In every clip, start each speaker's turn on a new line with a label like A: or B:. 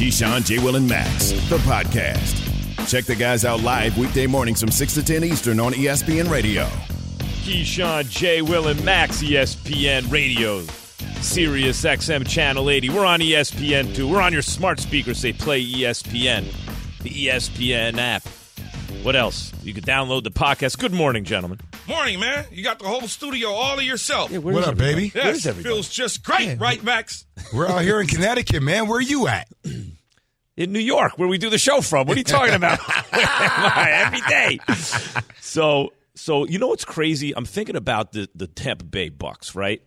A: Keyshawn, J. Will, and Max, the podcast. Check the guys out live weekday mornings from 6 to 10 Eastern on ESPN Radio.
B: Keyshawn, J. Will, and Max, ESPN Radio. Sirius XM Channel 80. We're on ESPN too. We're on your smart speakers. Say play ESPN, the ESPN app. What else? You can download the podcast. Good morning, gentlemen.
C: Morning, man. You got the whole studio all to yourself.
D: what up, baby?
C: yes, feels just great, right, Max?
D: We're out here in Connecticut, man. Where are you at?
B: In New York, where we do the show from. What are you talking about? Where am I? Every day. So, so you know what's crazy? I'm thinking about the the Tampa Bay Bucs, right?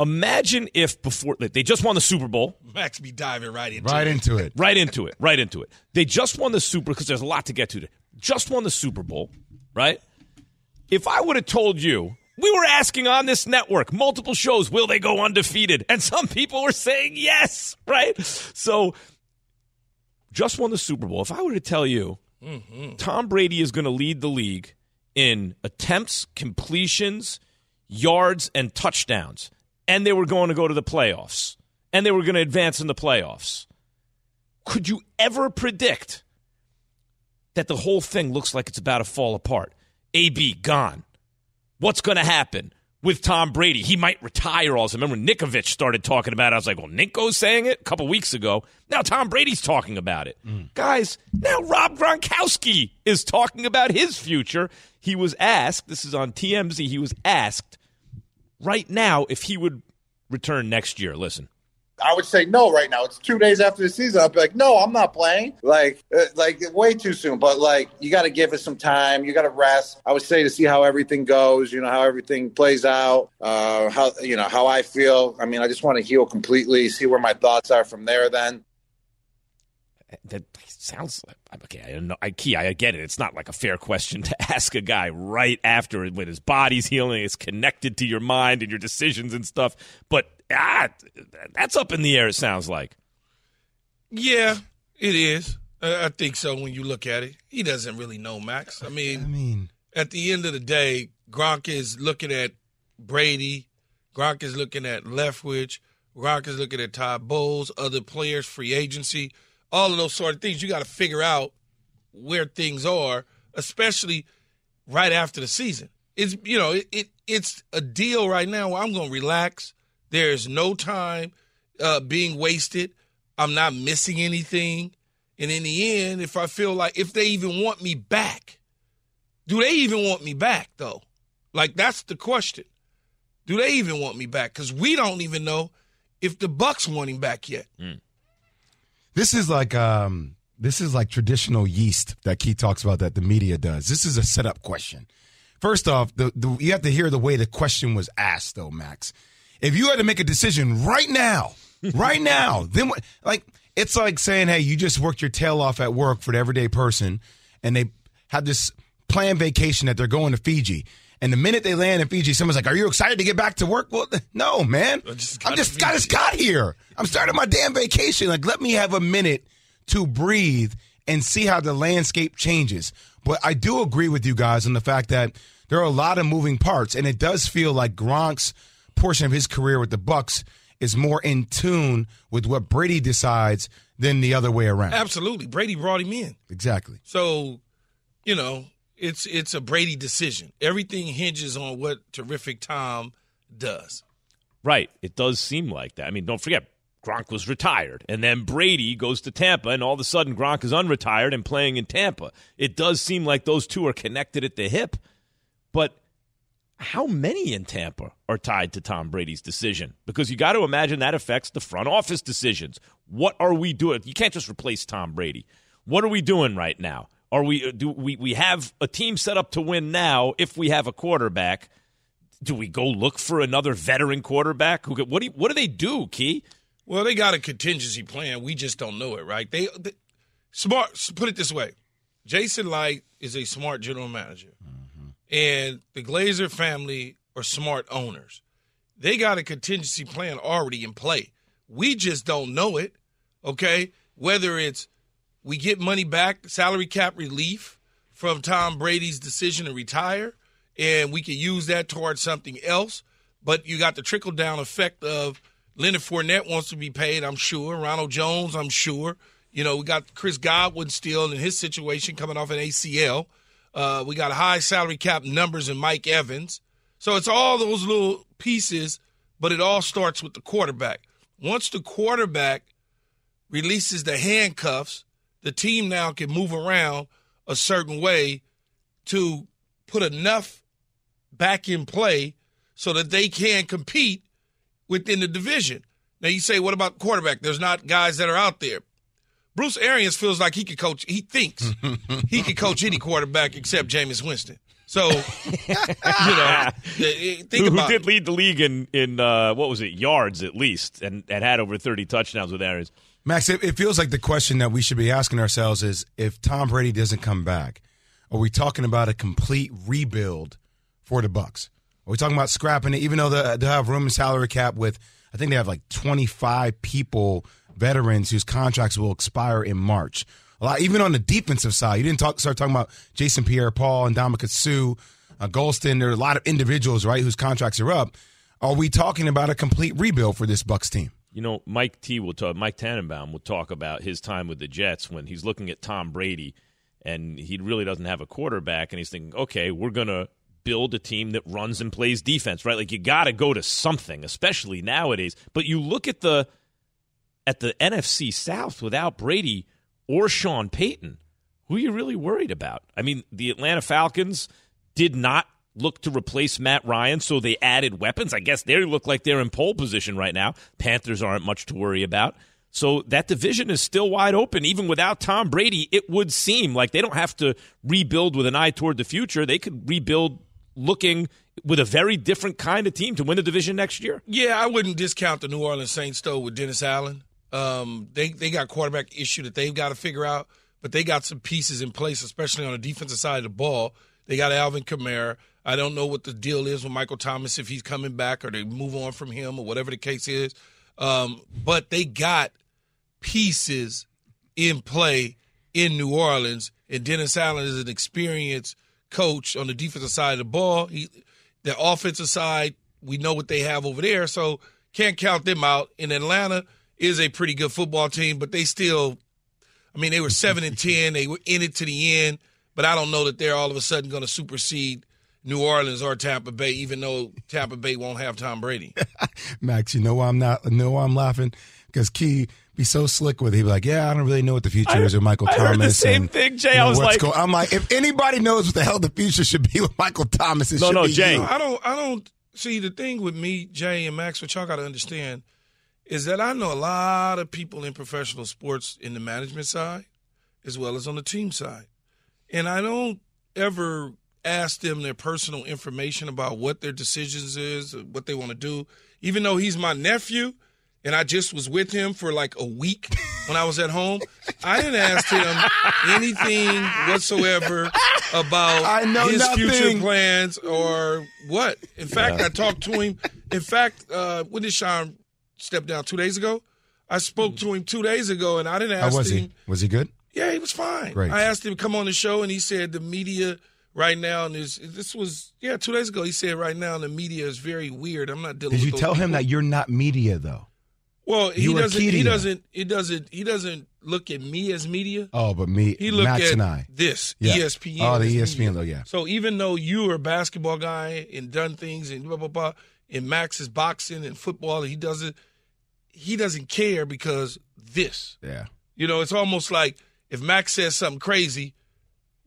B: Imagine if before they just won the Super Bowl,
C: Max be diving right into it.
D: Right
C: it.
D: into it.
B: right into it, right into it. They just won the Super because there's a lot to get to. Just won the Super Bowl, right? If I would have told you, we were asking on this network, multiple shows, will they go undefeated? And some people were saying yes, right? So, just won the Super Bowl. If I were to tell you, mm-hmm. Tom Brady is going to lead the league in attempts, completions, yards, and touchdowns, and they were going to go to the playoffs, and they were going to advance in the playoffs, could you ever predict that the whole thing looks like it's about to fall apart? AB gone. What's going to happen with Tom Brady? He might retire also. Remember, Nikovich started talking about it. I was like, well, Nico's saying it a couple weeks ago. Now Tom Brady's talking about it. Mm. Guys, now Rob Gronkowski is talking about his future. He was asked, this is on TMZ, he was asked right now if he would return next year. Listen.
E: I would say no right now. It's two days after the season. I'd be like, no, I'm not playing. Like, uh, like way too soon. But like, you got to give it some time. You got to rest. I would say to see how everything goes. You know how everything plays out. Uh, how you know how I feel. I mean, I just want to heal completely. See where my thoughts are from there. Then
B: That sounds okay. I don't know. I key. I get it. It's not like a fair question to ask a guy right after when his body's healing. It's connected to your mind and your decisions and stuff. But ah, that's up in the air. It sounds like.
C: Yeah, it is. I think so when you look at it. He doesn't really know, Max. I mean,
D: I mean,
C: at the end of the day, Gronk is looking at Brady. Gronk is looking at Leftwich. Gronk is looking at Todd Bowles, other players, free agency, all of those sort of things. You got to figure out where things are, especially right after the season. It's you know it, it it's a deal right now where I'm going to relax. There's no time uh, being wasted. I'm not missing anything. And in the end, if I feel like if they even want me back, do they even want me back though? Like that's the question. Do they even want me back? Because we don't even know if the Bucs want him back yet.
D: this is like um, this is like traditional yeast that Keith talks about that the media does. This is a setup question. First off, the, the you have to hear the way the question was asked, though, Max. If you had to make a decision right now, right now, then what? Like it's like saying, "Hey, you just worked your tail off at work for the everyday person, and they have this planned vacation that they're going to Fiji." And the minute they land in Fiji, someone's like, "Are you excited to get back to work?" Well, no, man.
C: just
D: I'm
C: got
D: just got, just got here. I'm starting my damn vacation. Like, let me have a minute to breathe and see how the landscape changes. But I do agree with you guys on the fact that there are a lot of moving parts, and it does feel like Gronk's portion of his career with the Bucs is more in tune with what Brady decides than the other way around.
C: Absolutely, Brady brought him in.
D: Exactly.
C: So, you know, it's it's a Brady decision. Everything hinges on what terrific Tom does.
B: Right. It does seem like that. I mean, don't forget, Gronk was retired, and then Brady goes to Tampa, and all of a sudden Gronk is unretired and playing in Tampa. It does seem like those two are connected at the hip, but how many in Tampa are tied to Tom Brady's decision? Because you got to imagine that affects the front office decisions. What are we doing? You can't just replace Tom Brady. What are we doing right now? Are we uh, do we we have a team set up to win now if we have a quarterback? Do we go look for another veteran quarterback? Who what do you, what do they do, Key?
C: Well, they got a contingency plan. We just don't know it, right? They, they smart. Put it this way: Jason Licht is a smart general manager. And the Glazer family are smart owners. They got a contingency plan already in play. We just don't know it. Okay, whether it's we get money back, salary cap relief from Tom Brady's decision to retire, and we can use that towards something else. But you got the trickle down effect of Leonard Fournette wants to be paid, I'm sure. Ronald Jones, I'm sure. You know, we got Chris Godwin still in his situation coming off an ACL. Uh, we got high salary cap numbers in Mike Evans. So it's all those little pieces, but it all starts with the quarterback. Once the quarterback releases the handcuffs, the team now can move around a certain way to put enough back in play so that they can compete within the division. Now you say, what about quarterback? There's not guys that are out there. Bruce Arians feels like he could coach. He thinks he could coach any quarterback except Jameis Winston. So, you know, think
B: who,
C: about
B: who did
C: it.
B: lead the league in in uh, what was it yards at least, and, and had over thirty touchdowns with Arians.
D: Max, it, it feels like the question that we should be asking ourselves is if Tom Brady doesn't come back, are we talking about a complete rebuild for the Bucs? Are we talking about scrapping it, even though they have room and salary cap with, I think they have like 25 people, veterans whose contracts will expire in March. A lot, even on the defensive side, you didn't talk, start talking about Jason Pierre-Paul and Ndamukong Suh, uh, Golston. There are a lot of individuals, right, whose contracts are up. Are we talking about a complete rebuild for this Bucs team?
B: You know, Mike T will talk. Mike Tannenbaum will talk about his time with the Jets when he's looking at Tom Brady, and he really doesn't have a quarterback, and he's thinking, okay, we're gonna build a team that runs and plays defense, right? Like you got to go to something, especially nowadays. But you look at the at the NFC South without Brady or Sean Payton, who are you really worried about? I mean, the Atlanta Falcons did not look to replace Matt Ryan, so they added weapons. I guess they look like they're in pole position right now. Panthers aren't much to worry about. So that division is still wide open. Even without Tom Brady, it would seem like they don't have to rebuild with an eye toward the future. They could rebuild looking with a very different kind of team to win the division next year.
C: Yeah, I wouldn't discount the New Orleans Saints though with Dennis Allen. Um, they they got quarterback issue that they've got to figure out, but they got some pieces in place, especially on the defensive side of the ball. They got Alvin Kamara. I don't know what the deal is with Michael Thomas if he's coming back or they move on from him or whatever the case is. Um, but they got pieces in play in New Orleans, and Dennis Allen is an experienced coach on the defensive side of the ball. He, the offensive side, we know what they have over there, so can't count them out. In Atlanta is a pretty good football team, but they still, I mean, they were seven and ten. They were in it to the end, but I don't know that they're all of a sudden going to supersede New Orleans or Tampa Bay, even though Tampa Bay won't have Tom Brady.
D: Max, you know why I'm not? Know why I'm laughing? Because Key be so slick with it. He'd be like, "Yeah, I don't really know what the future
B: I,
D: is with Michael
B: I
D: Thomas."
B: heard the same
D: and,
B: thing, Jay.
D: you know,
B: I was like,
D: going, "I'm like, if anybody knows what the hell the future should be with Michael Thomas, it
B: No,
D: should
B: no,
D: be
B: Jay.
D: you.
C: I don't. I don't see the thing with me, Jay and Max. What y'all got to understand is that I know a lot of people in professional sports in the management side, as well as on the team side, and I don't ever ask them their personal information about what their decisions is, or what they want to do. Even though he's my nephew, and I just was with him for like a week when I was at home, I didn't ask him anything whatsoever about
D: I know
C: his
D: nothing.
C: future plans or what. In fact, I talked to him. In fact, uh, when did Sean step down? Two days ago. I spoke hmm. to him two days ago, and I didn't
D: How
C: ask
D: was
C: him.
D: he? Was he good?
C: Yeah, he was fine.
D: Great.
C: I asked him to come on the show, and he said the media right now, and this this was yeah two days ago. He said right now the media is very weird. I'm not dealing.
D: Did you tell him that you're not media though?
C: Well, he
D: you were
C: doesn't. He doesn't. He doesn't. He doesn't look at me as media.
D: Oh, but me,
C: He looked
D: Max
C: at
D: and I.
C: this
D: Yeah.
C: ESPN.
D: Oh, the ESPN
C: media.
D: though, yeah.
C: So even though you are a basketball guy and done things and blah blah blah, and Max is boxing and football, and he does it. He doesn't care because this.
D: Yeah.
C: You know, it's almost like if Max says something crazy,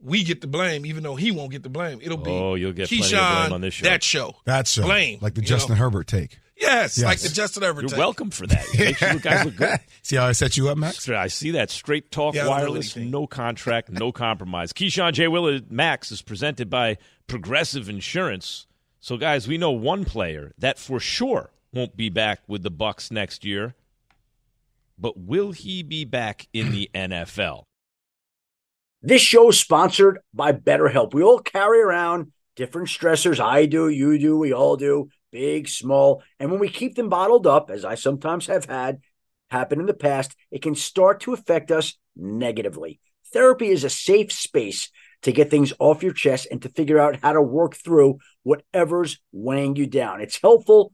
C: we get the blame, even though he won't get the blame. It'll be
B: Oh, you'll get plenty of
C: Keyshawn,
B: blame on this show.
C: that show.
D: That's so
C: Blame,
D: like the Justin
C: know?
D: Herbert take.
C: Yes,
D: Yes.
C: like the Justin Herbert.
B: You're
C: take.
B: welcome for that. You guys look good.
D: See how I set you up, Max?
B: I see that straight talk
C: Yeah, I don't know
B: wireless, no contract, no compromise. Keyshawn J. Willard Max is presented by Progressive Insurance. So, guys, we know one player that for sure won't be back with the Bucs next year. but will he be back in the NFL?
F: This show is sponsored by BetterHelp. We all carry around different stressors. I do, you do, we all do, big, small. And when we keep them bottled up, as I sometimes have had happen in the past, it can start to affect us negatively. Therapy is a safe space to get things off your chest and to figure out how to work through whatever's weighing you down. It's helpful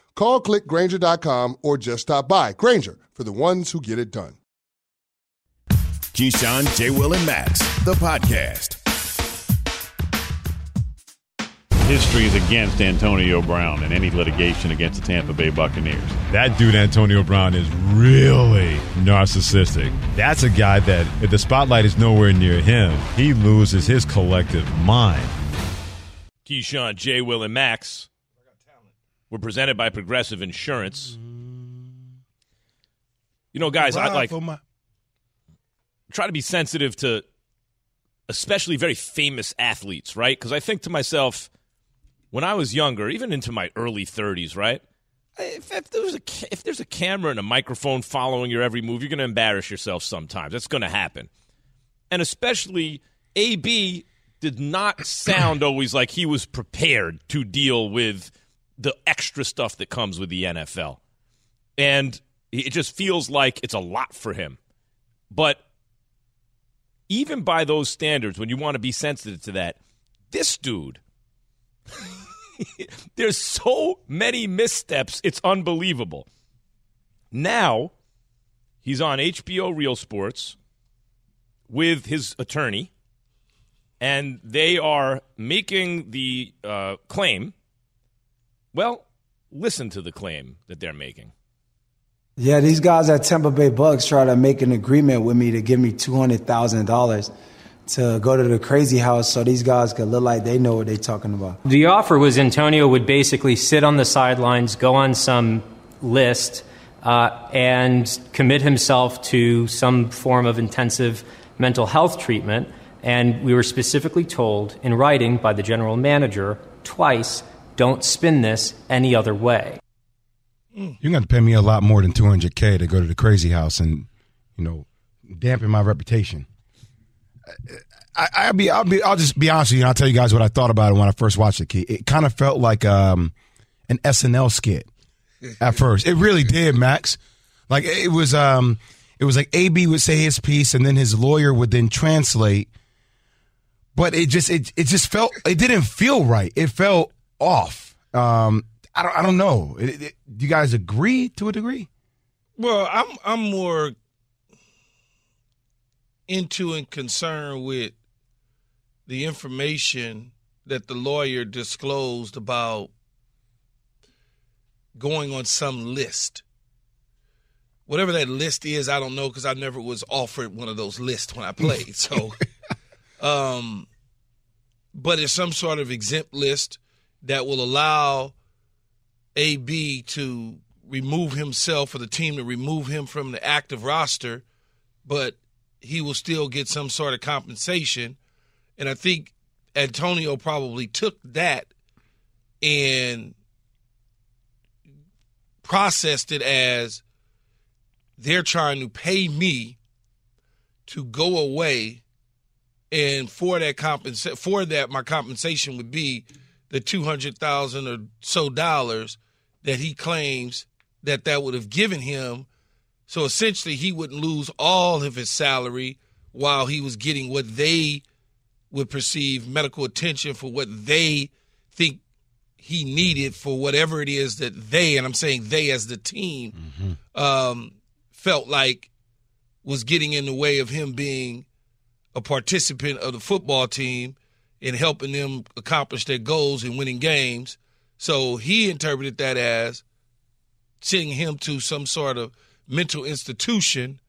G: Call clickgrainger.com or just stop by. Grainger, for the ones who get it done.
A: Keyshawn, J. Will, and Max, the podcast.
H: History is against Antonio Brown and any litigation against the Tampa Bay Buccaneers.
I: That dude, Antonio Brown, is really narcissistic. That's a guy that, if the spotlight is nowhere near him, he loses his collective mind.
B: Keyshawn, J. Will, and Max. We're presented by Progressive Insurance. You know, guys, I like try to be sensitive to especially very famous athletes, right? Because I think to myself, when I was younger, even into my early 30s, right? If, if, there's a if there's a camera and a microphone following your every move, you're going to embarrass yourself sometimes. That's going to happen, and especially AB did not sound always like he was prepared to deal with the extra stuff that comes with the NFL, and it just feels like it's a lot for him. But even by those standards, when you want to be sensitive to that, this dude. There's so many missteps, it's unbelievable. Now, he's on HBO Real Sports with his attorney, and they are making the uh, claim. Well, listen to the claim that they're making.
J: Yeah, these guys at Tampa Bay Bucs try to make an agreement with me to give me two hundred thousand dollars to go to the crazy house so these guys could look like they know what they're talking about.
K: The offer was Antonio would basically sit on the sidelines, go on some list, uh, and commit himself to some form of intensive mental health treatment. And we were specifically told in writing by the general manager twice don't spin this any other way.
D: You're going to pay me a lot more than 200K to go to the crazy house and, you know, dampen my reputation. I, will be, I'll be, I'll just be honest with you. and I'll tell you guys what I thought about it when I first watched it. Key. It kind of felt like um, an SNL skit at first. It really did, Max. Like it was, um, it was like AB would say his piece, and then his lawyer would then translate. But it just, it, it just felt, it didn't feel right. It felt off. Um, I don't, I don't know. It, it, do you guys agree to a degree?
C: Well, I'm, I'm more into and concerned with the information that the lawyer disclosed about going on some list. Whatever that list is, I don't know because I never was offered one of those lists when I played. So, um, but it's some sort of exempt list that will allow AB to remove himself or the team to remove him from the active roster, but he will still get some sort of compensation. And I think Antonio probably took that and processed it as they're trying to pay me to go away and for that compensa- for that my compensation would be the 200,000 or so dollars that he claims that that would have given him. So essentially, he wouldn't lose all of his salary while he was getting what they would perceive medical attention for what they think he needed for whatever it is that they, and I'm saying they as the team, um, felt like was getting in the way of him being a participant of the football team and helping them accomplish their goals and winning games. So he interpreted that as sending him to some sort of mental institution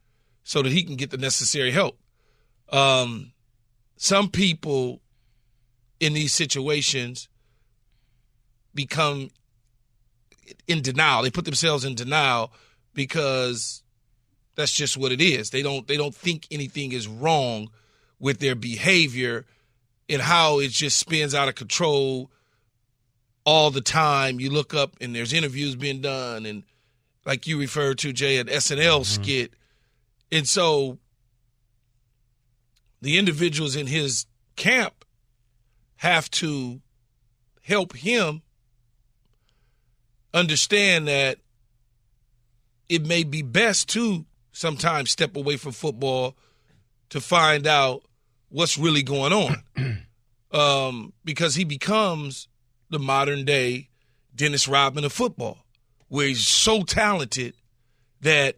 C: so that he can get the necessary help. Um, some people in these situations become in denial. They put themselves in denial because that's just what it is. They don't they don't think anything is wrong with their behavior and how it just spins out of control all the time. You look up and there's interviews being done and like you referred to Jay an SNL mm-hmm. skit. And so the individuals in his camp have to help him understand that it may be best to sometimes step away from football to find out what's really going on. um, because he becomes the modern day Dennis Rodman of football, where he's so talented that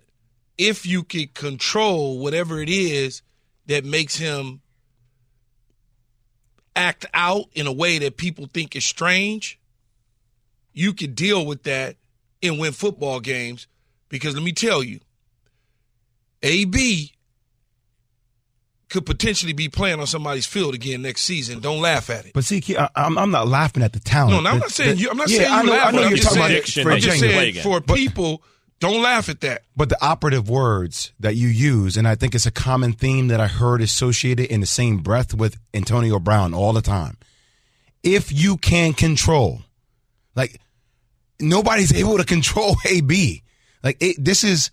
C: if you could control whatever it is that makes him act out in a way that people think is strange, you could deal with that and win football games. Because let me tell you, AB could potentially be playing on somebody's field again next season. Don't laugh at it.
D: But see, I, uh, I'm, I'm not laughing at the talent.
C: No, no I'm not saying
D: the-
C: you. I'm not
D: yeah,
C: saying you
D: I know,
C: laugh.
D: I know you're
C: just
D: talking about
C: saying,
D: it
B: Addiction
D: for
C: I'm just saying for people, don't laugh at that.
D: But the operative words that you use, and I think it's a common theme that I heard associated in the same breath with Antonio Brown all the time. If you can control, like nobody's able to control AB. Like it, this is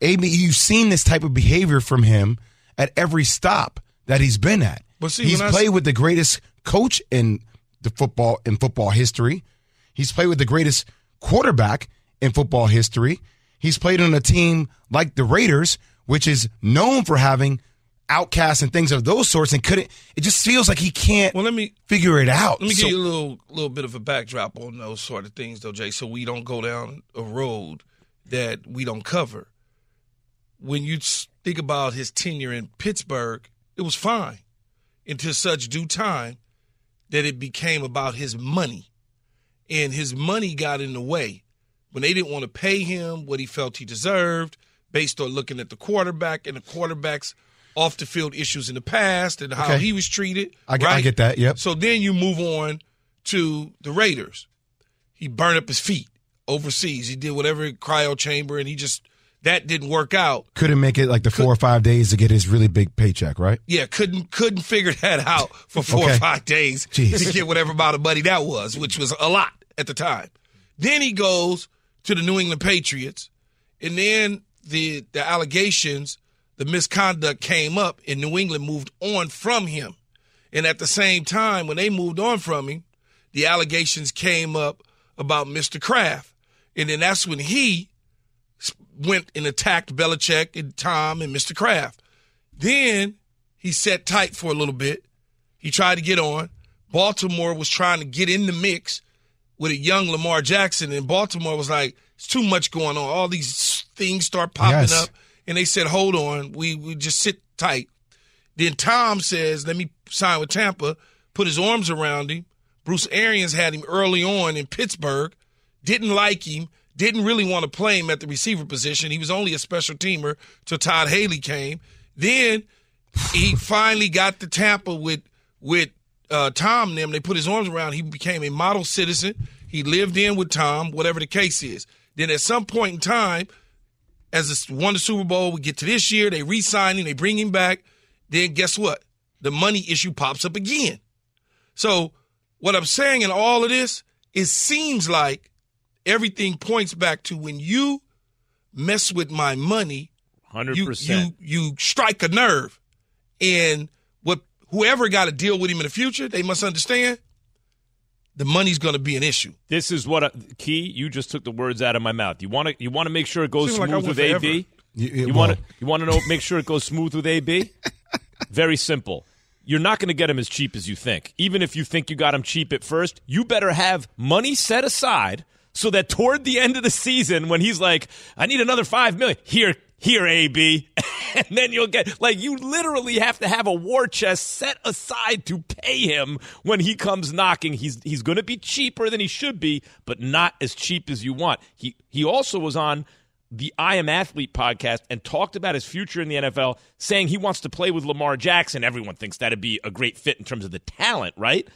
D: AB. You've seen this type of behavior from him at every stop that he's been at.
C: But see,
D: he's
C: when I s-
D: played with the greatest coach in the football in football history. He's played with the greatest quarterback in football history. He's played on a team like the Raiders, which is known for having outcasts and things of those sorts, and couldn't. It just feels like he can't.
C: Well, let me
D: figure it out.
C: Let me
D: So-
C: give you a little little bit of a backdrop on those sort of things, though, Jay, so we don't go down a road that we don't cover. When you think about his tenure in Pittsburgh, it was fine until such due time that it became about his money, and his money got in the way when they didn't want to pay him what he felt he deserved, based on looking at the quarterback and the quarterback's off the field issues in the past and how
D: Okay.
C: he was treated.
D: I get- I get that, yep.
C: So then you move on to the Raiders. He burned up his feet overseas. He did whatever cryo chamber, and he just that didn't work out.
D: couldn't make it like the four or five days to get his really big paycheck, right?
C: Yeah, couldn't couldn't figure that out for four or five days
D: Jeez.
C: to get whatever amount of money that was, which was a lot at the time. Then he goes to the New England Patriots, and then the the allegations, the misconduct came up, and New England moved on from him. And at the same time, when they moved on from him, the allegations came up about Mr. Kraft. And then that's when he went and attacked Belichick and Tom and Mr. Kraft. Then he sat tight for a little bit. He tried to get on. Baltimore was trying to get in the mix with a young Lamar Jackson, and Baltimore was like, it's too much going on. All these things start popping
D: Yes.
C: up. And they said, hold on, we, we just sit tight. Then Tom says, let me sign with Tampa, put his arms around him. Bruce Arians had him early on in Pittsburgh, didn't like him, didn't really want to play him at the receiver position. He was only a special teamer till Todd Haley came. Then he finally got to Tampa with with uh, Tom and them. They put his arms around. He became a model citizen. He lived in with Tom, whatever the case is. Then at some point in time, as this won the Super Bowl, we get to this year, they re-sign him, they bring him back. Then guess what? The money issue pops up again. So what I'm saying in all of this, it seems like everything points back to when you mess with my money,
B: Hundred
C: you
B: percent.
C: you you strike a nerve, and what whoever got to deal with him in the future, they must understand the money's going to be an issue.
B: This is what I, key. You just took the words out of my mouth. You want to you want to make sure it goes
C: Seems
B: smooth
C: went
B: with
C: forever.
B: AB.
D: You- you-
B: You want
D: well-
B: to you want to know make sure it goes smooth with AB. Very simple. you're not going to get him as cheap as you think. Even if you think you got him cheap at first, you better have money set aside so that toward the end of the season, when he's like, I need another five million, here, here, AB. and then you'll get, like, you literally have to have a war chest set aside to pay him when he comes knocking. He's, he's going to be cheaper than he should be, but not as cheap as you want. He, he also was on the I Am Athlete podcast and talked about his future in the NFL, saying he wants to play with Lamar Jackson. Everyone thinks that'd be a great fit in terms of the talent, right?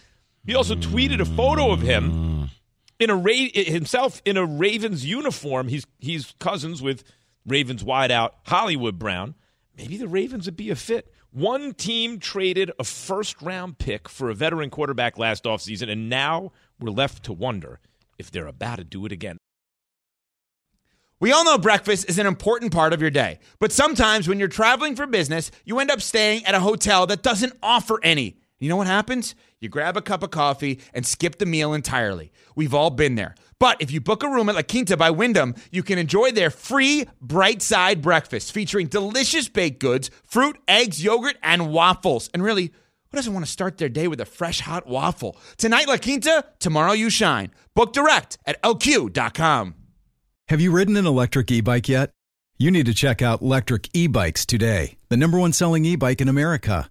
B: He also tweeted a photo of him in a Ra- himself in a Ravens uniform. He's he's cousins with Ravens wideout Hollywood Brown. Maybe the Ravens would be a fit. One team traded a first round pick for a veteran quarterback last offseason, and now we're left to wonder if they're about to do it again.
L: We all know breakfast is an important part of your day, but sometimes when you're traveling for business, you end up staying at a hotel that doesn't offer any. You know what happens? You grab a cup of coffee and skip the meal entirely. We've all been there. But if you book a room at La Quinta by Wyndham, you can enjoy their free bright side breakfast featuring delicious baked goods, fruit, eggs, yogurt, and waffles. And really, who doesn't want to start their day with a fresh hot waffle? Tonight, La Quinta, tomorrow, you shine. Book direct at lq.com.
M: Have you ridden an electric e bike yet? You need to check out Lectric E Bikes today, the number one selling e bike in America.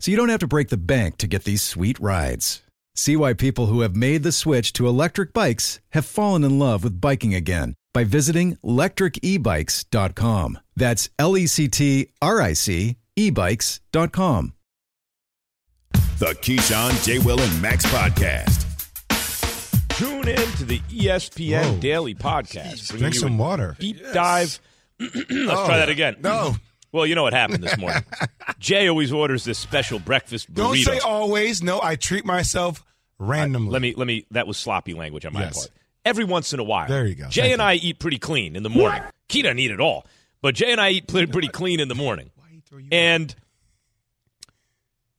M: so you don't have to break the bank to get these sweet rides. See why people who have made the switch to electric bikes have fallen in love with biking again by visiting lectricebikes.com. That's L E C T R I C ebikes.com.
A: The Keyshawn, J. Will, and Max podcast.
B: Tune in to the ESPN
D: Whoa.
B: Daily Podcast. bringing
D: Drink some water.
B: Deep dive. Let's
D: Oh,
B: try that again.
D: no.
B: Well, you know what happened this morning. Jay always orders this special breakfast burrito.
D: Don't say always. No, I treat myself randomly.
B: Let me let me. That was sloppy language on my
D: Yes.
B: part. Every once in a while.
D: There you go.
B: Jay
D: Thank
B: and I eat pretty clean in the morning. Key doesn't eat at all, but Jay and I eat pretty, pretty clean in the morning. And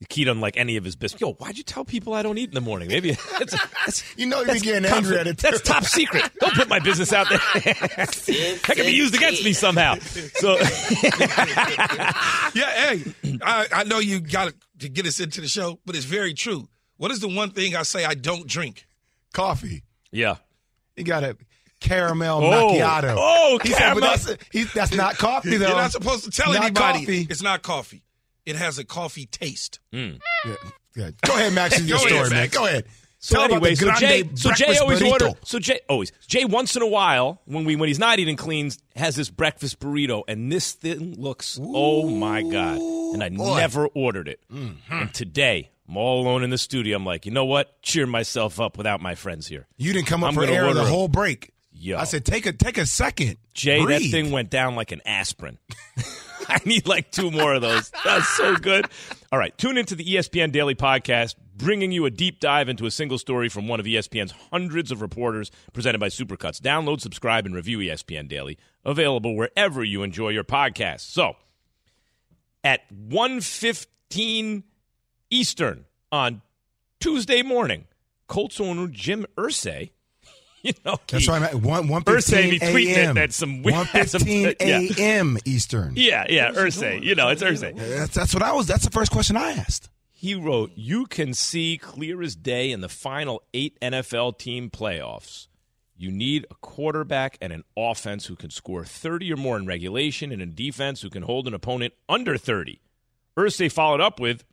B: Key doesn't like any of his business. Yo, why'd you tell people I don't eat in the morning? Maybe that's, that's
D: You know you're
B: that's
D: getting
B: top-
D: angry at it.
B: That's top secret. Don't put my business out there. that could be used against me somehow. So
C: Yeah, hey, I, I know you got to get us into the show, but it's very true. What is the one thing I say I don't drink?
D: Coffee.
B: yeah.
D: You got a caramel
B: Oh.
D: macchiato.
B: Oh,
D: he said,
B: caramel-
D: but that's, he, that's not coffee, though.
C: You're not supposed to tell
D: Not
C: anybody
D: coffee.
C: it's not coffee. It has a coffee taste.
D: Yeah, yeah. Go ahead, Max. Is your
C: Go ahead,
D: story, man.
C: Max.
D: Go ahead.
B: So
D: Tell
B: anyway,
D: about
B: so
D: the
B: Jay, so Jay always
D: burrito.
B: order. So Jay always Jay once in a while when we when he's not eating clean has this breakfast burrito and this thing looks oh my god and I
D: boy.
B: never ordered it
D: Mm-hmm.
B: and today I'm all alone in the studio I'm like you know what cheer myself up without my friends here
D: You didn't come up
B: I'm
D: for
B: gonna
D: air the
B: order a-
D: whole break.
B: Yo.
D: I said, take a take a second.
B: Jay that thing went down like an aspirin. I need like two more of those. That's so good. All right, tune into the ESPN Daily Podcast, bringing you a deep dive into a single story from one of ESPN's hundreds of reporters, presented by Supercuts. Download, subscribe, and review ESPN Daily, available wherever you enjoy your podcasts. So, at 1.15 Eastern on Tuesday morning, Colts owner Jim Irsay, you know,
D: That's
B: he-
D: right, man. One one
B: Irsay be
D: fifteen
B: tweeting
D: a.m.
B: at, at some weird-
D: one fifteen a.m. Eastern.
B: Yeah, yeah, Ursay. You know, it's Ursay.
D: That's, that's what I was. That's the first question I asked.
B: He wrote, You can see clear as day in the final eight NFL team playoffs. You need a quarterback and an offense who can score 30 or more in regulation and a defense who can hold an opponent under 30. Ursay followed up with,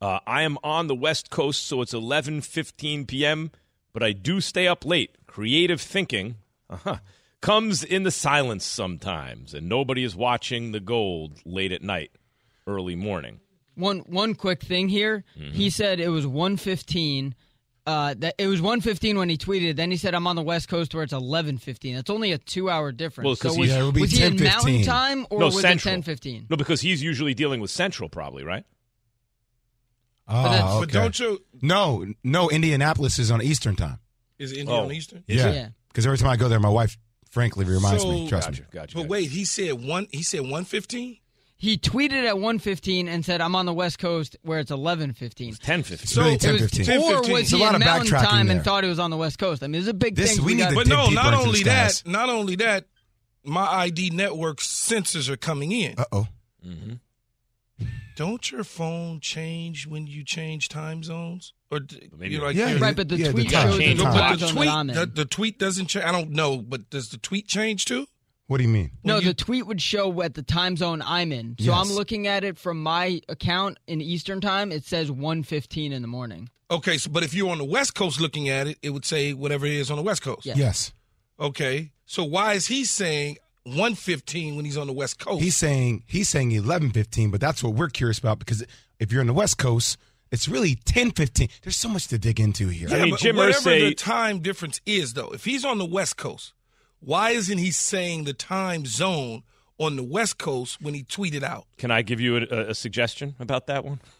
B: uh, I am on the West Coast, so it's 11:15 p.m., but I do stay up late. Creative thinking uh-huh, comes in the silence sometimes, and nobody is watching the gold late at night, early morning.
N: One one quick thing here.
B: Mm-hmm.
N: He said it was 115. Uh, that it was 115 when he tweeted. Then he said, "I'm on the West Coast where it's 11:15." That's only a two-hour difference.
B: Well, 'cause
N: so was,
B: he's- Yeah, it
D: would be
N: was he in
D: 10:15.
N: Mountain Time or
B: no,
N: was
B: Central.
N: it 10:15?
B: No, because he's usually dealing with Central, probably, right?
D: Oh,
C: But
D: okay.
C: don't you?
D: No, no. Indianapolis is on Eastern time.
C: Is India
B: Oh.
C: on Eastern?
D: Yeah, because every time I go there, my wife, frankly, reminds me.
C: So-
D: Trust me.
C: But wait, he said one. He said one fifteen.
N: He tweeted at 1:15 and said, "I'm on the West Coast where it's 11:15."
B: 10:15.
D: It's really
N: It was-
D: 10:15.
N: Or
C: 10:15.
N: was
D: There's a
N: he
D: lot
N: in
D: of
N: Mountain
D: backtracking
N: Time
D: there.
N: and thought it was on the West Coast? I mean, it's a big
D: This-
N: thing.
D: we need
N: got-
D: to
C: But
D: dig
C: no,
D: deeper
C: not
D: into
C: only
D: the
C: that. Not only that. My ID network sensors are coming in.
D: Uh oh.
C: Don't your phone change when you change time zones? Or
B: maybe
C: you know, like
D: Yeah,
C: your-
N: right, but the
D: Yeah, the
N: tweet
D: time.
N: shows
B: Change
N: the
B: the
N: time
C: but the tweet,
N: that
C: the, the tweet doesn't change. I don't know, but does the tweet change too?
D: What do you mean?
N: No,
C: When you-
N: the tweet would show at the time zone I'm in. So
D: Yes.
N: I'm looking at it from my account in Eastern time. It says 1:15 in the morning.
C: Okay, so but if you're on the West Coast looking at it, it would say whatever it is on the West Coast.
N: Yeah.
D: Yes.
C: Okay, so why is he saying 115 when he's on the West Coast?
D: He's saying he's saying eleven fifteen, but that's what we're curious about because if you're in the West Coast, it's really ten fifteen. There's so much to dig into here.
C: Yeah,
B: I mean,
C: but
B: Jim
C: whatever
B: Irsay-
C: the time difference is, though, if he's on the West Coast, why isn't he saying the time zone on the West Coast when he tweeted out?
B: Can I give you a, a suggestion about that one?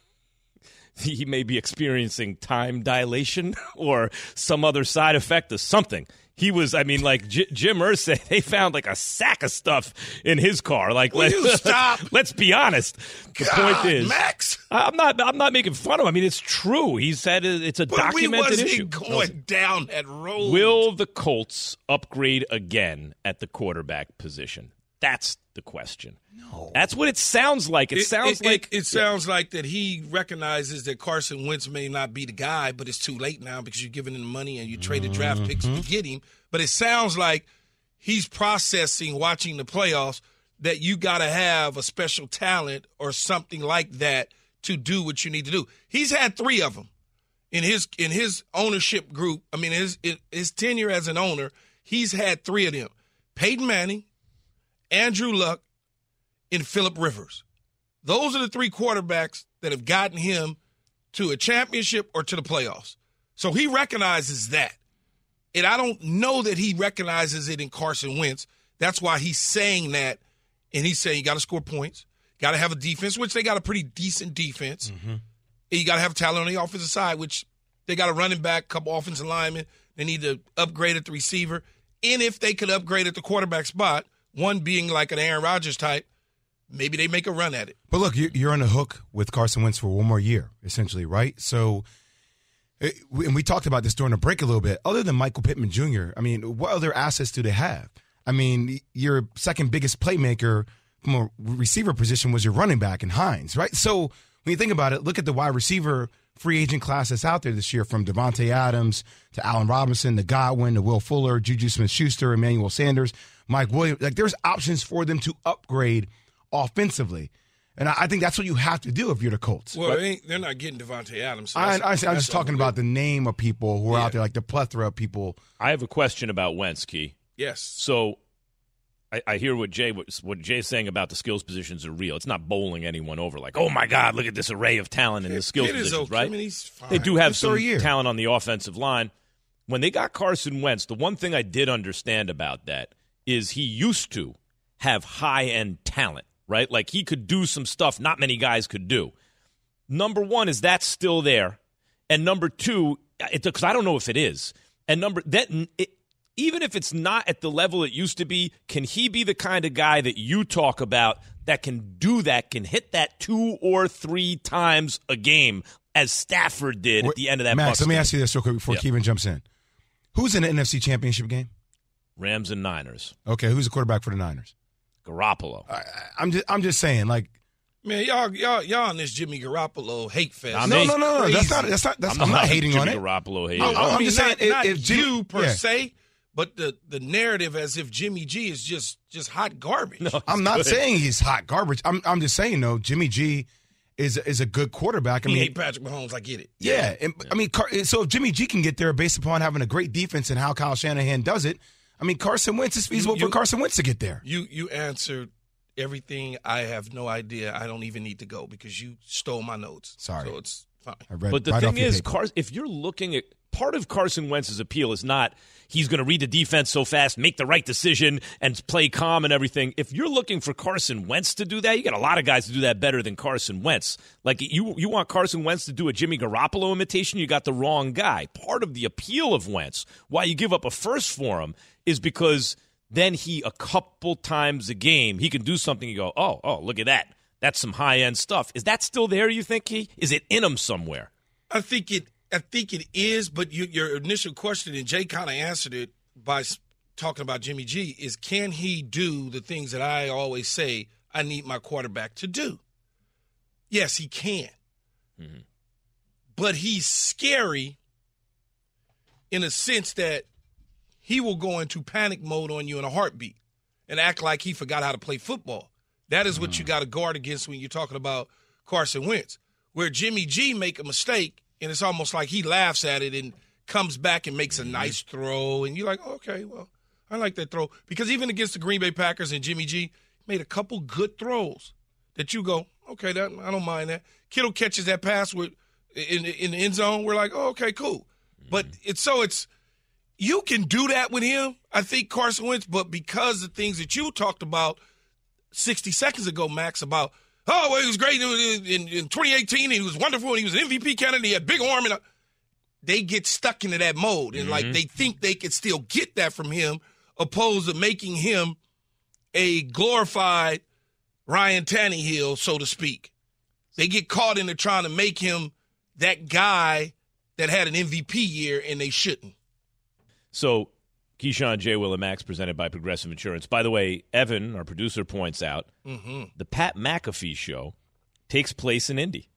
B: He may be experiencing time dilation or some other side effect of something. He was, I mean, like J- Jim Irsay, they found like a sack of stuff in his car. Like,
C: Will you stop?
B: let's be honest. The
C: God,
B: point is,
C: Max.
B: I'm not, I'm not making fun of him. I mean, it's true. He said it's a
C: But we
B: documented
C: wasn't
B: issue.
C: going down that road.
B: Will the Colts upgrade again at the quarterback position? That's the question. No, that's what it sounds like. It, sounds
C: it,
B: like
C: it, sounds like that he recognizes that Carson Wentz may not be the guy, but it's too late now because you're giving him money and you traded draft picks
B: Mm-hmm.
C: to get him. But it sounds like he's processing watching the playoffs that you got to have a special talent or something like that to do what you need to do. He's had three of them in his in his ownership group. I mean, his his tenure as an owner, he's had three of them: Peyton Manning, Andrew Luck, and Philip Rivers. Those are the three quarterbacks that have gotten him to a championship or to the playoffs. So he recognizes that. And I don't know that he recognizes it in Carson Wentz. That's why he's saying that. And he's saying you got to score points, got to have a defense, which they got a pretty decent defense. Mm-hmm. And you got to have talent on the offensive side, which they got a running back, couple offensive linemen. They need to upgrade at the receiver. And if they could upgrade at the quarterback spot, one being like an Aaron Rodgers type, maybe they make a run at it.
D: But look, you- you're on the hook with Carson Wentz for one more year, essentially, right? So, eh, and we talked about this during the break a little bit. Other than Michael Pittman Jr., I mean, what other assets do they have? I mean, your second biggest playmaker from a receiver position was your running back in Hines, right? So when you think about it, look at the wide receiver free agent class that's out there this year from Davante Adams to Allen Robinson to Godwin to Will Fuller, Juju Smith Schuster, Emmanuel Sanders, Mike Williams. Like there's options for them to upgrade offensively. And I I think that's what you have to do if you're the Colts.
C: Well, they ain't, they're not getting Davante Adams. So
D: I,
C: that's-
D: I, I'm just talking about the name of people who are out there, like the plethora of people.
B: I have a question about Wentz, Key.
C: Yes.
B: So I, I hear what Jay was- what Jay's saying about the skills positions are real. It's not bowling anyone over. Like, oh my God, look at this array of talent in the skills
C: It is
B: positions,
C: okay.
B: right?
C: I mean, he's fine.
B: They do have
D: Just for a
B: some talent on the offensive line. When they got Carson Wentz, the one thing I did understand about that is he used to have high end talent, right? Like he could do some stuff not many guys could do. Number one, is that still there? And number two, because I don't know if it is. And number that it, even if it's not at the level it used to be, can he be the kind of guy that you talk about that can do that, can hit that two or three times a game, as Stafford did at the end of that?
D: Max, let me
B: game?
D: ask you this real quick before. Kevin jumps in. Who's in the NFC Championship game?
B: Rams and Niners.
D: Okay, who's the quarterback for the Niners?
B: Garoppolo.
D: I'm just, I'm just saying, like,
C: Man, y'all, y'all, y'all on this Jimmy Garoppolo hate fest.
B: Not
D: no, no, no, no, that's not, that's not, that's,
B: I'm
D: I'm, not
B: not
D: hating on it.
B: Garoppolo hater.
D: I'm,
C: I
D: I'm just
C: not,
D: saying,
C: not
D: if, if Jimmy,
C: you per
D: yeah.
C: se, but the the narrative as if Jimmy G is just just hot garbage.
D: I'm not
B: good.
D: saying he's hot garbage. I'm, I'm just saying, though, Jimmy G is is a good quarterback. I
C: He
D: mean,
C: hate Patrick Mahomes. I get it.
D: Yeah, and, I mean, so if Jimmy G can get there based upon having a great defense and how Kyle Shanahan does it, I mean, Carson Wentz is feasible
C: You-
D: for Carson Wentz to get there.
C: You you answered everything. I have no idea. I don't even need to go because you stole my notes.
D: Sorry.
C: So it's fine.
D: I read
B: But the
D: right
B: thing is,
D: paper.
B: Car- if you're looking at part of Carson Wentz's appeal is not he's going to read the defense so fast, make the right decision, and play calm and everything. If you're looking for Carson Wentz to do that, you got a lot of guys to do that better than Carson Wentz. Like you, you want Carson Wentz to do a Jimmy Garoppolo imitation, you got the wrong guy. Part of the appeal of Wentz, why you give up a first for him, is because then he a couple times a game he can do something. You go, oh, oh, look at that. That's some high end stuff. Is that still there? You think he is it in him somewhere?
C: I think it. I think it is. But you, your initial question, and Jay kind of answered it by talking about Jimmy G, is can he do the things that I always say I need my quarterback to do? Yes, he can. Mm-hmm. But he's scary in a sense that he will go into panic mode on you in a heartbeat and act like he forgot how to play football. That is what mm. you got to guard against when you're talking about Carson Wentz. Where Jimmy G make a mistake and it's almost like he laughs at it and comes back and makes a mm-hmm. nice throw and you're like, okay, well, I like that throw because even against the Green Bay Packers and Jimmy G made a couple good throws that you go, okay, that I don't mind that. Kittle catches that pass with in in the end zone. We're like, oh, okay, cool. Mm-hmm. But it's so it's you can do that with him. I think Carson Wentz, but because the things that you talked about 60 seconds ago, Max, about, oh, well, he was great in, in 2018. He was wonderful. He was an MVP candidate. He had big arm. And they get stuck into that mode. And, mm-hmm. like, they think they can still get that from him, opposed to making him a glorified Ryan Tannehill, so to speak. They get caught into trying to make him that guy that had an MVP year, and they shouldn't.
B: So Keyshawn, J. Will, and Max presented by Progressive Insurance. By the way, Evan, our producer, points out mm-hmm. the Pat McAfee show takes place in Indy.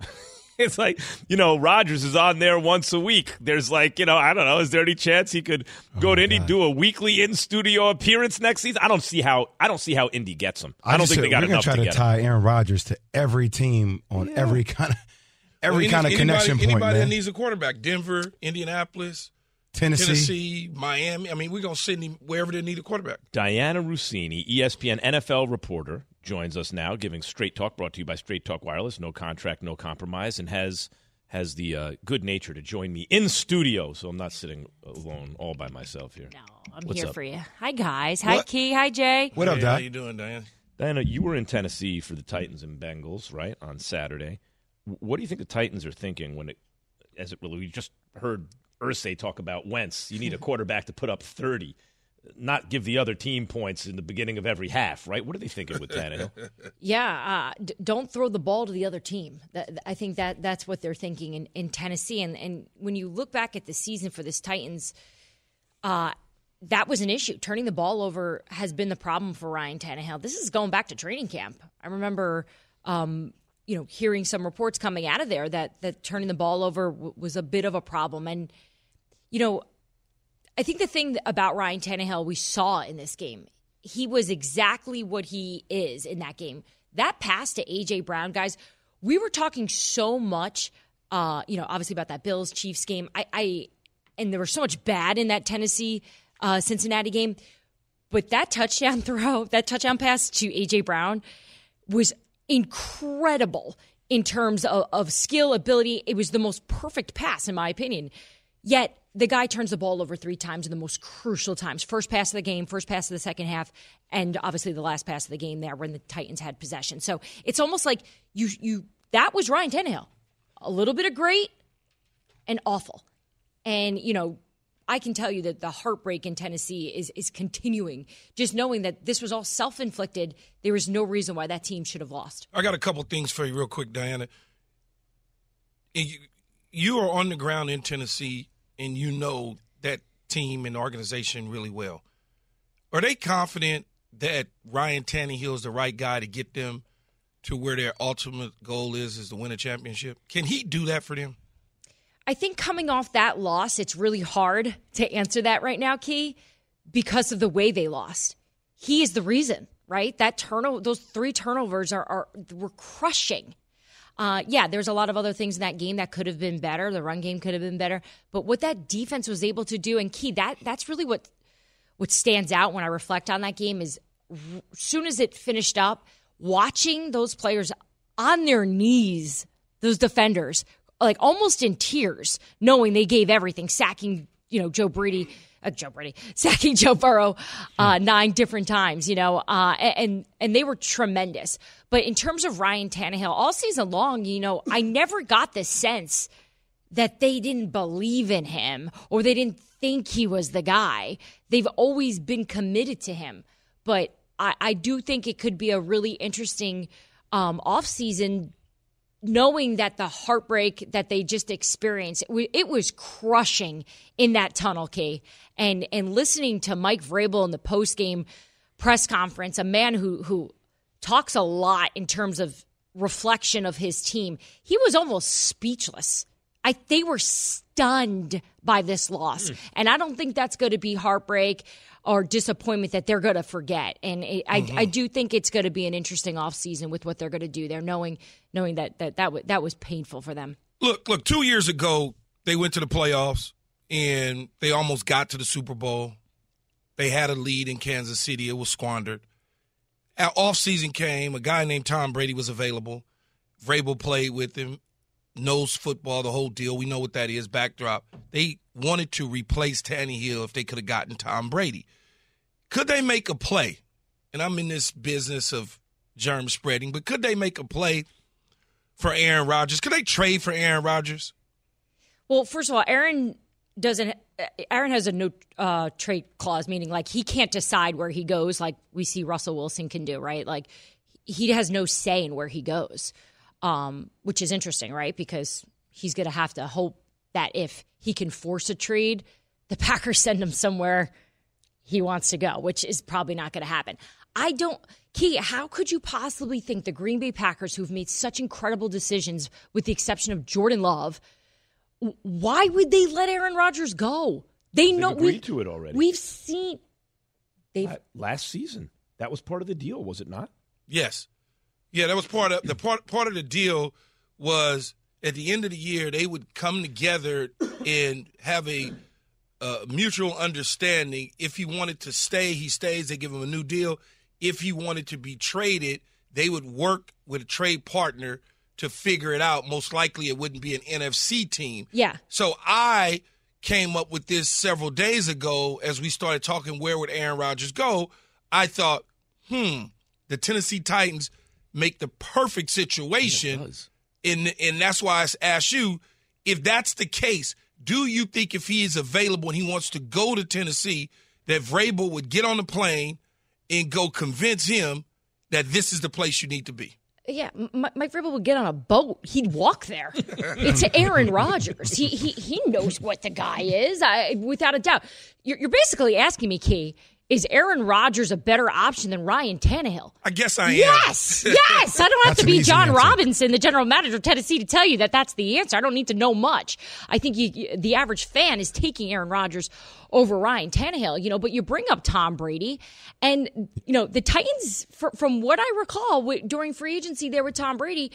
B: it's like, you know, Rodgers is on there once a week. There's like, you know, I don't know, is there any chance he could go oh to Indy, God. do a weekly in studio appearance next season? I don't see how I don't see how Indy gets him. I, I don't think they got enough
D: try
B: to,
D: to tie
B: him.
D: Aaron Rodgers to every team on yeah. every kind of every
C: well,
D: kind of
C: anybody,
D: connection
C: anybody
D: point. Anybody
C: that needs a quarterback, Denver, Indianapolis,
D: Tennessee.
C: Tennessee, Miami. I mean, we're going to send him wherever they need a quarterback.
B: Dianna Russini, ESPN NFL reporter, joins us now, giving Straight Talk, brought to you by Straight Talk Wireless. No contract, no compromise, and has has the uh, good nature to join me in studio, so I'm not sitting alone all by myself here.
O: No, I'm What's here up? for you. Hi guys. Hi what? Key. Hi Jay.
D: What up,
C: hey,
D: How
C: you doing, Dianna?
B: Dianna, you were in Tennessee for the Titans and Bengals, right, on Saturday. What do you think the Titans are thinking when it, as it really, we just heard Irsay talk about Wentz. You need a quarterback to put up 30, not give the other team points in the beginning of every half, right? What are they thinking with Tannehill?
O: yeah, uh, d- don't throw the ball to the other team. That, I think that that's what they're thinking in, in Tennessee. And, and when you look back at the season for this Titans, uh, that was an issue. Turning the ball over has been the problem for Ryan Tannehill. This is going back to training camp. I remember um, you know, hearing some reports coming out of there that that turning the ball over w- was a bit of a problem. And you know, I think the thing about Ryan Tannehill we saw in this game, he was exactly what he is in that game. That pass to AJ Brown, guys, we were talking so much, uh, you know, obviously about that Bills Chiefs game. I, I and there was so much bad in that Tennessee uh, Cincinnati game, but that touchdown throw, that touchdown pass to AJ Brown was incredible in terms of, of skill, ability. It was the most perfect pass, in my opinion. Yet the guy turns the ball over three times in the most crucial times. First pass of the game, first pass of the second half, and obviously the last pass of the game there when the Titans had possession. So it's almost like you you that was Ryan Tannehill. A little bit of great and awful. And, you know, I can tell you that the heartbreak in Tennessee is is continuing. Just knowing that this was all self inflicted, there is no reason why that team should have lost.
C: I got a couple things for you, real quick, Dianna. You, you are on the ground in Tennessee, and you know that team and organization really well. Are they confident that Ryan Tannehill is the right guy to get them to where their ultimate goal is, is to win a championship? Can he do that for them?
O: I think coming off that loss, it's really hard to answer that right now, Key, because of the way they lost. He is the reason, right? That turnover, those three turnovers are, are were crushing. Uh, yeah, there's a lot of other things in that game that could have been better. The run game could have been better, but what that defense was able to do, and Key, that that's really what what stands out when I reflect on that game is as soon as it finished up, watching those players on their knees, those defenders like almost in tears, knowing they gave everything, sacking you know Joe Brady. Uh, Joe Brady sacking Joe Burrow uh, nine different times, you know, uh, and and they were tremendous. But in terms of Ryan Tannehill, all season long, you know, I never got the sense that they didn't believe in him or they didn't think he was the guy. They've always been committed to him. But I, I do think it could be a really interesting um, offseason knowing that the heartbreak that they just experienced it was crushing in that tunnel key and and listening to Mike Vrabel in the post game press conference a man who who talks a lot in terms of reflection of his team he was almost speechless I they were stunned by this loss, mm. and I don't think that's going to be heartbreak or disappointment that they're going to forget. And it, mm-hmm. I I do think it's going to be an interesting offseason with what they're going to do there, knowing knowing that that that, w- that was painful for them.
C: Look, look, two years ago they went to the playoffs and they almost got to the Super Bowl. They had a lead in Kansas City. It was squandered. Our offseason came. A guy named Tom Brady was available. Vrabel played with him knows football, the whole deal. We know what that is, backdrop. They wanted to replace Tannehill if they could have gotten Tom Brady. Could they make a play? And I'm in this business of germ spreading, but could they make a play for Aaron Rodgers? Could they trade for Aaron Rodgers?
O: Well, first of all, Aaron doesn't. Aaron has a no uh, trade clause, meaning like he can't decide where he goes, like we see Russell Wilson can do, right? Like he has no say in where he goes um, which is interesting, right? Because he's going to have to hope that if he can force a trade, the Packers send him somewhere he wants to go, which is probably not going to happen. I don't, Key, how could you possibly think the Green Bay Packers, who've made such incredible decisions, with the exception of Jordan Love, why would they let Aaron Rodgers go? They
B: They've
O: know
B: agreed we, to it already.
O: We've seen
B: they last season. That was part of the deal, was it not?
C: Yes. Yeah, that was part of the part part of the deal was at the end of the year they would come together and have a uh, mutual understanding. If he wanted to stay, he stays. They give him a new deal. If he wanted to be traded, they would work with a trade partner to figure it out. Most likely, it wouldn't be an NFC team.
O: Yeah.
C: So I came up with this several days ago as we started talking where would Aaron Rodgers go. I thought, hmm, the Tennessee Titans make the perfect situation. And, and that's why I asked you if that's the case, do you think if he is available and he wants to go to Tennessee, that Vrabel would get on the plane and go convince him that this is the place you need to be?
O: Yeah, Mike Vrabel would get on a boat. He'd walk there. it's Aaron Rodgers. He he he knows what the guy is, I, without a doubt. You're, you're basically asking me, Key, is Aaron Rodgers a better option than Ryan Tannehill?
C: I guess I am.
O: Yes, yes. I don't have to be Jon answer. Robinson, the general manager of Tennessee, to tell you that that's the answer. I don't need to know much. I think you, the average fan is taking Aaron Rodgers over Ryan Tannehill, you know, but you bring up Tom Brady and, you know, the Titans, for, from what I recall during free agency there with Tom Brady,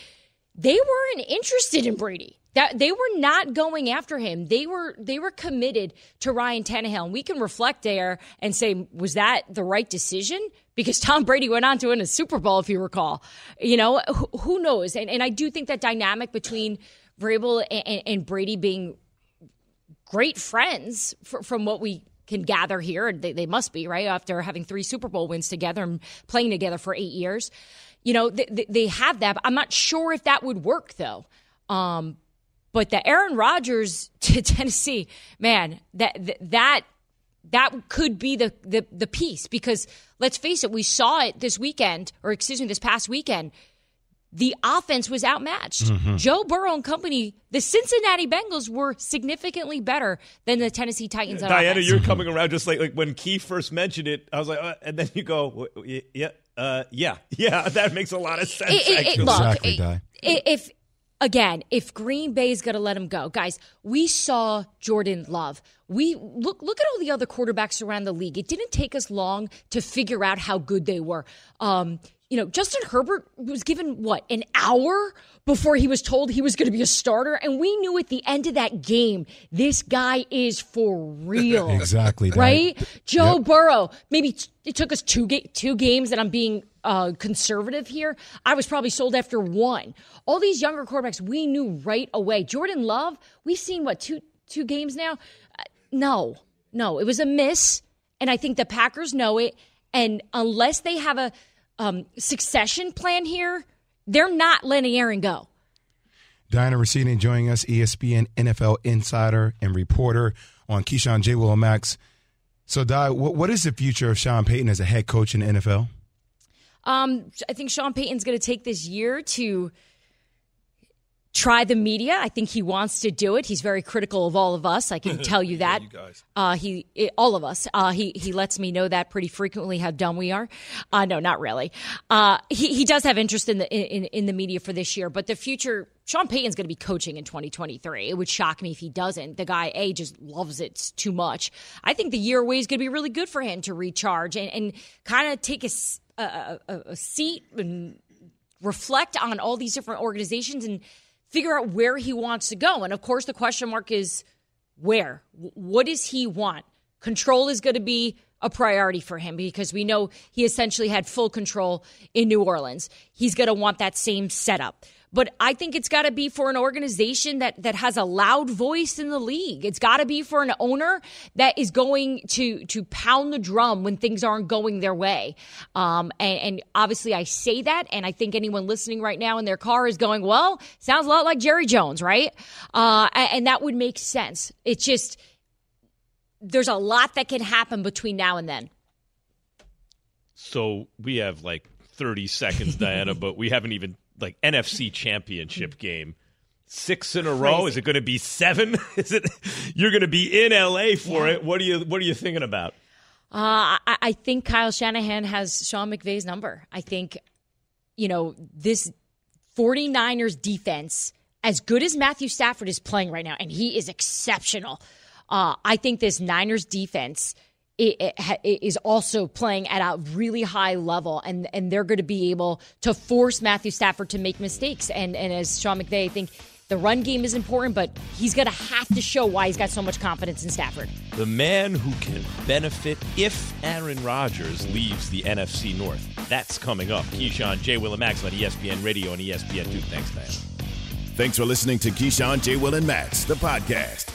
O: they weren't interested in Brady. That they were not going after him. They were they were committed to Ryan Tannehill. And we can reflect there and say, was that the right decision? Because Tom Brady went on to win a Super Bowl, if you recall. You know, who, who knows? And, and I do think that dynamic between Vrabel and, and Brady being great friends for, from what we can gather here, they, they must be right after having three Super Bowl wins together and playing together for eight years. You know, they, they have that. I'm not sure if that would work though. Um, but the Aaron Rodgers to Tennessee, man, that that that could be the, the the piece because let's face it, we saw it this weekend, or excuse me, this past weekend. The offense was outmatched. Mm-hmm. Joe Burrow and company, the Cincinnati Bengals were significantly better than the Tennessee Titans.
B: Dianna,
O: offense.
B: you're coming around just like like when Key first mentioned it. I was like, uh, and then you go, yeah, uh, yeah, yeah. That makes a lot of sense. It,
O: it, it, look, exactly, if again, if Green Bay is going to let him go, guys, we saw Jordan Love. We look look at all the other quarterbacks around the league. It didn't take us long to figure out how good they were. Um, you know, Justin Herbert was given what, an hour before he was told he was going to be a starter. And we knew at the end of that game, this guy is for real.
D: exactly. that.
O: Right? Joe
D: Yep.
O: Burrow, maybe t- it took us two, ga- two games, and I'm being uh, conservative here. I was probably sold after one. All these younger quarterbacks, we knew right away. Jordan Love, we've seen what, two, two games now? Uh, no, no, it was a miss. And I think the Packers know it. And unless they have a um, succession plan here, they're not letting Aaron go.
D: Dianna Russini joining us, ESPN NFL insider and reporter on Keyshawn J. Will Max. So, Di, what, what is the future of Sean Payton as a head coach in the NFL?
O: Um, I think Sean Payton's going to take this year to try the media. I think he wants to do it. He's very critical of all of us. I can tell you that.
C: you guys.
O: Uh, he, it, all of us. Uh, he he lets me know that pretty frequently how dumb we are. Uh, no, not really. Uh, he he does have interest in the in in the media for this year, but the future. Sean Payton's going to be coaching in 2023. It would shock me if he doesn't. The guy a just loves it too much. I think the year away is going to be really good for him to recharge and and kind of take a a seat and reflect on all these different organizations and figure out where he wants to go. And of course, the question mark is where? What does he want? Control is going to be a priority for him because we know he essentially had full control in New Orleans. He's going to want that same setup. But I think it's got to be for an organization that that has a loud voice in the league. It's got to be for an owner that is going to to pound the drum when things aren't going their way. Um, and, and obviously, I say that, and I think anyone listening right now in their car is going, "Well, sounds a lot like Jerry Jones, right?" Uh, and, and that would make sense. It's just there's a lot that can happen between now and then.
B: So we have like 30 seconds, Dianna, but we haven't even like NFC Championship game. Six in a row.
O: Crazy.
B: Is it going to be seven? Is it? You're going to be in LA for it. What are you? What are you thinking about?
O: Uh, I, I think Kyle Shanahan has Sean McVay's number. I think, you know, this 49ers defense, as good as Matthew Stafford is playing right now, and he is exceptional, uh, I think this Niners defense i- i- ha- is also playing at a really high level, and, and they're going to be able to force Matthew Stafford to make mistakes. And, and as Sean McVay, I think the run game is important, but he's going to have to show why he's got so much confidence in Stafford.
B: The man who can benefit if Aaron Rodgers leaves the NFC North. That's coming up. Keyshawn, J. Will, and Max on ESPN Radio and ESPN 2. Thanks, Dianna.
A: Thanks for listening to Keyshawn, J. Will, and Max, the podcast.